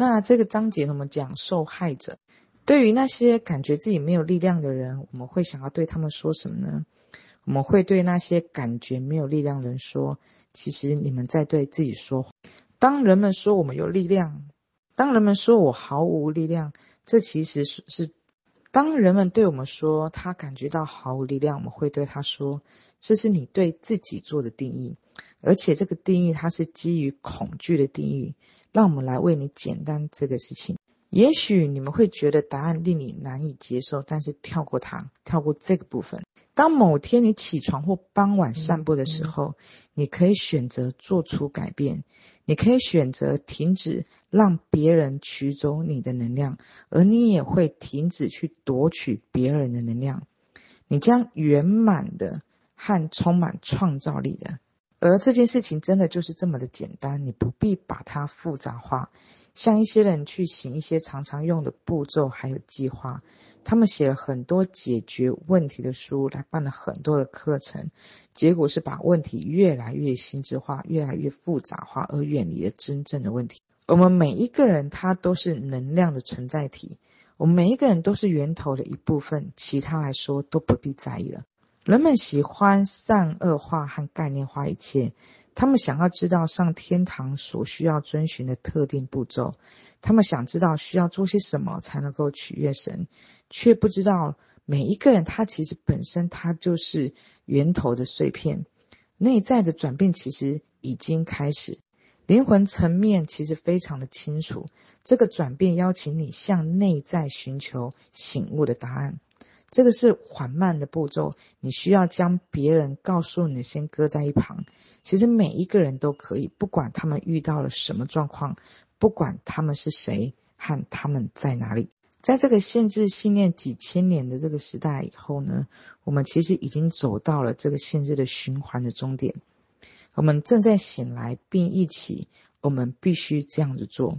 那这个章节呢，我们讲受害者。对于那些感觉自己没有力量的人，我们会想要对他们说什么呢？我们会对那些感觉没有力量的人说：“其实你们在对自己说。”当人们说我们有力量，当人们说我毫无力量，这其实是是。当人们对我们说他感觉到毫无力量，我们会对他说：“这是你对自己做的定义，而且这个定义它是基于恐惧的定义。”让我们来为你简单这个事情。也许你们会觉得答案令你难以接受，但是跳过它，跳过这个部分。当某天你起床或傍晚散步的时候，你可以选择做出改变。你可以选择停止让别人取走你的能量，而你也会停止去夺取别人的能量。你将圆满的和充满创造力的，而这件事情真的就是这么的简单，你不必把它复杂化。像一些人去行一些常常用的步骤，还有计划。他们写了很多解决问题的书，来办了很多的课程，结果是把问题越来越心智化，越来越复杂化，而远离了真正的问题。我们每一个人，他都是能量的存在体，我们每一个人都是源头的一部分，其他来说都不必在意了。人们喜欢善恶化和概念化一切。他们想要知道上天堂所需要遵循的特定步骤，他们想知道需要做些什么才能够取悦神，却不知道每一个人他其实本身他就是源头的碎片，内在的转变其实已经开始，灵魂层面其实非常的清楚，这个转变邀请你向内在寻求醒悟的答案。这个是缓慢的步骤，你需要将别人告诉你先搁在一旁。其实每一个人都可以，不管他们遇到了什么状况，不管他们是谁和他们在哪里，在这个限制信念几千年的这个时代以后呢，我们其实已经走到了这个限制的循环的终点。我们正在醒来，并一起，我们必须这样子做。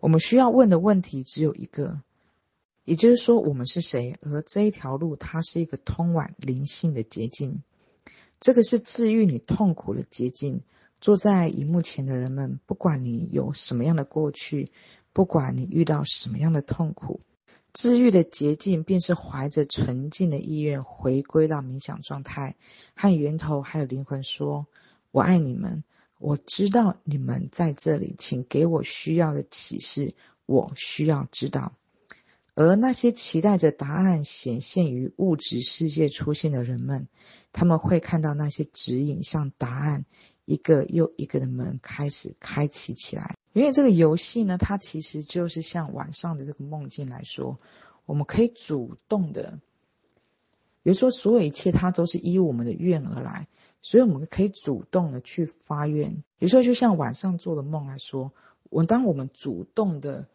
我们需要问的问题只有一个。也就是说，我们是谁？而这一条路，它是一个通往灵性的捷径。这个是治愈你痛苦的捷径。坐在荧幕前的人们，不管你有什么样的过去，不管你遇到什么样的痛苦，治愈的捷径便是怀着纯净的意愿，回归到冥想状态，和源头还有灵魂说：“我爱你们，我知道你们在这里，请给我需要的启示，我需要知道。”而那些期待着答案显现于物质世界出现的人们，他们会看到那些指引向答案一个又一个的门开始开启起来。因为这个游戏呢，它其实就是像晚上的这个梦境来说，我们可以主动的，比如说所有一切它都是依我们的愿而来，所以我们可以主动的去发愿。比如说，就像晚上做的梦来说，我当我们主动的。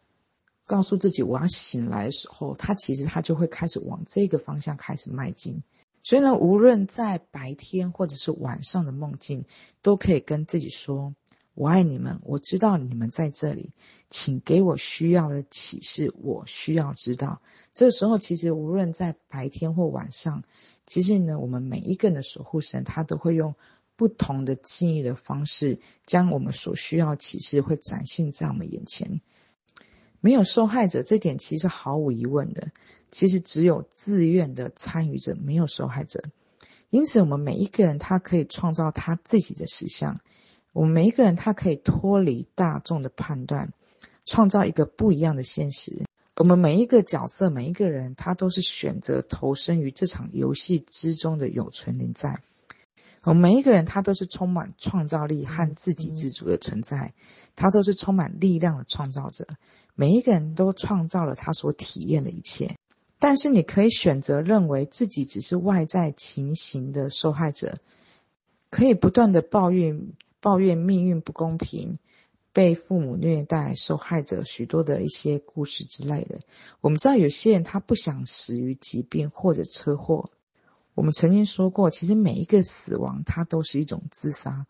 告诉自己我要醒来的时候，他其实他就会开始往这个方向开始迈进。所以呢，无论在白天或者是晚上的梦境，都可以跟自己说：“我爱你们，我知道你们在这里，请给我需要的启示，我需要知道。”这个时候，其实无论在白天或晚上，其实呢，我们每一个人的守护神，他都会用不同的记忆的方式，将我们所需要启示会展现在我们眼前。没有受害者，这点其实毫无疑问的。其实只有自愿的参与者，没有受害者。因此，我们每一个人他可以创造他自己的实相。我们每一个人他可以脱离大众的判断，创造一个不一样的现实。我们每一个角色，每一个人，他都是选择投身于这场游戏之中的有存灵在。我们每一个人，他都是充满创造力和自给自足的存在，他都是充满力量的创造者。每一个人都创造了他所体验的一切，但是你可以选择认为自己只是外在情形的受害者，可以不断的抱怨抱怨命运不公平，被父母虐待，受害者许多的一些故事之类的。我们知道有些人他不想死于疾病或者车祸。我们曾经说过，其实每一个死亡它都是一种自杀，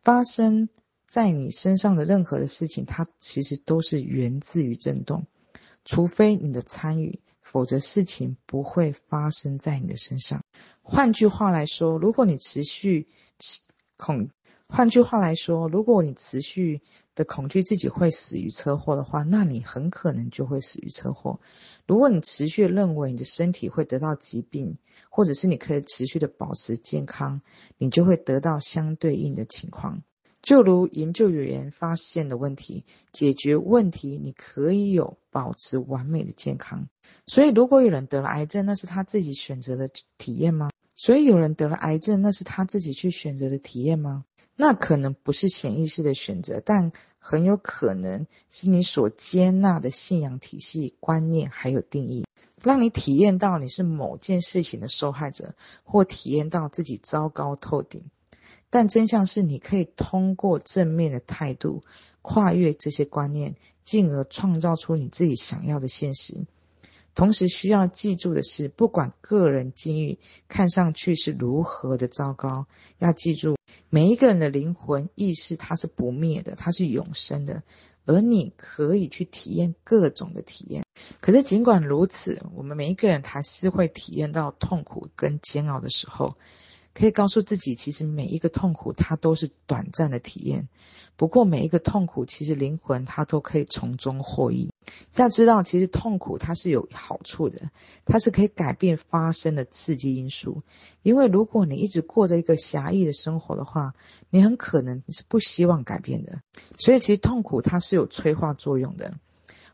发生。在你身上的任何的事情，它其实都是源自于震动，除非你的参与，否则事情不会发生在你的身上。换句话来说，如果你持续恐，换句话来说，如果你持续的恐惧自己会死于车祸的话，那你很可能就会死于车祸。如果你持续认为你的身体会得到疾病，或者是你可以持续的保持健康，你就会得到相对应的情况。就如研究员发现的问题，解决问题，你可以有保持完美的健康。所以，如果有人得了癌症，那是他自己选择的体验吗？所以，有人得了癌症，那是他自己去选择的体验吗？那可能不是潜意识的选择，但很有可能是你所接纳的信仰体系、观念还有定义，让你体验到你是某件事情的受害者，或体验到自己糟糕透顶。但真相是，你可以通过正面的态度跨越这些观念，进而创造出你自己想要的现实。同时需要记住的是，不管个人境遇看上去是如何的糟糕，要记住每一个人的灵魂意识它是不灭的，它是永生的，而你可以去体验各种的体验。可是尽管如此，我们每一个人还是会体验到痛苦跟煎熬的时候。可以告诉自己，其实每一个痛苦它都是短暂的体验。不过每一个痛苦，其实灵魂它都可以从中获益。要知道，其实痛苦它是有好处的，它是可以改变发生的刺激因素。因为如果你一直过着一个狭义的生活的话，你很可能是不希望改变的。所以，其实痛苦它是有催化作用的。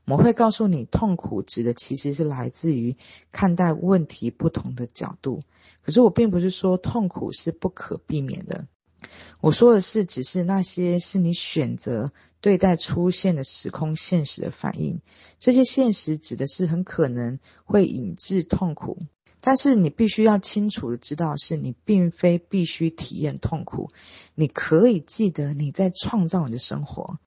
我会告诉你，痛苦指的其实是来自于看待问题不同的角度。可是我并不是说痛苦是不可避免的，我说的是，只是那些是你选择对待出现的时空现实的反应。这些现实指的是很可能会引致痛苦。但是你必须要清楚的知道，是你并非必须体验痛苦。你可以记得你在创造你的生活，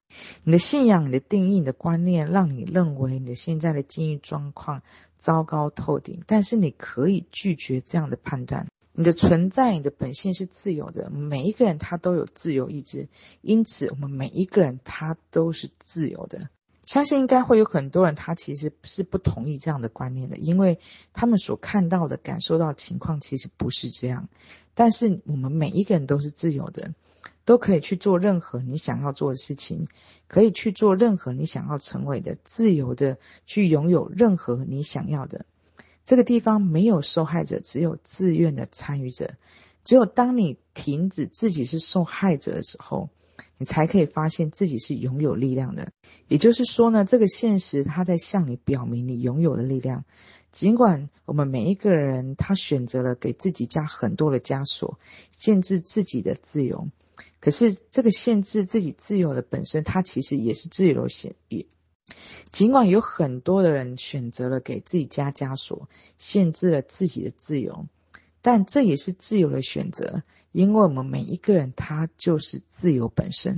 你的信仰、你的定义、你的观念，让你认为你的现在的境遇状况糟糕透顶。但是你可以拒绝这样的判断。你的存在、你的本性是自由的，每一个人他都有自由意志，因此我们每一个人他都是自由的。相信应该会有很多人，他其实是不同意这样的观念的，因为他们所看到的、感受到的情况其实不是这样。但是我们每一个人都是自由的，都可以去做任何你想要做的事情，可以去做任何你想要成为的，自由的去拥有任何你想要的。这个地方没有受害者，只有自愿的参与者。只有当你停止自己是受害者的时候，你才可以发现自己是拥有力量的，也就是说呢，这个现实它在向你表明你拥有的力量。尽管我们每一个人他选择了给自己加很多的枷锁，限制自己的自由，可是这个限制自己自由的本身，它其实也是自由的限制。尽管有很多的人选择了给自己加枷锁，限制了自己的自由，但这也是自由的选择。因为我们每一个人，他就是自由本身。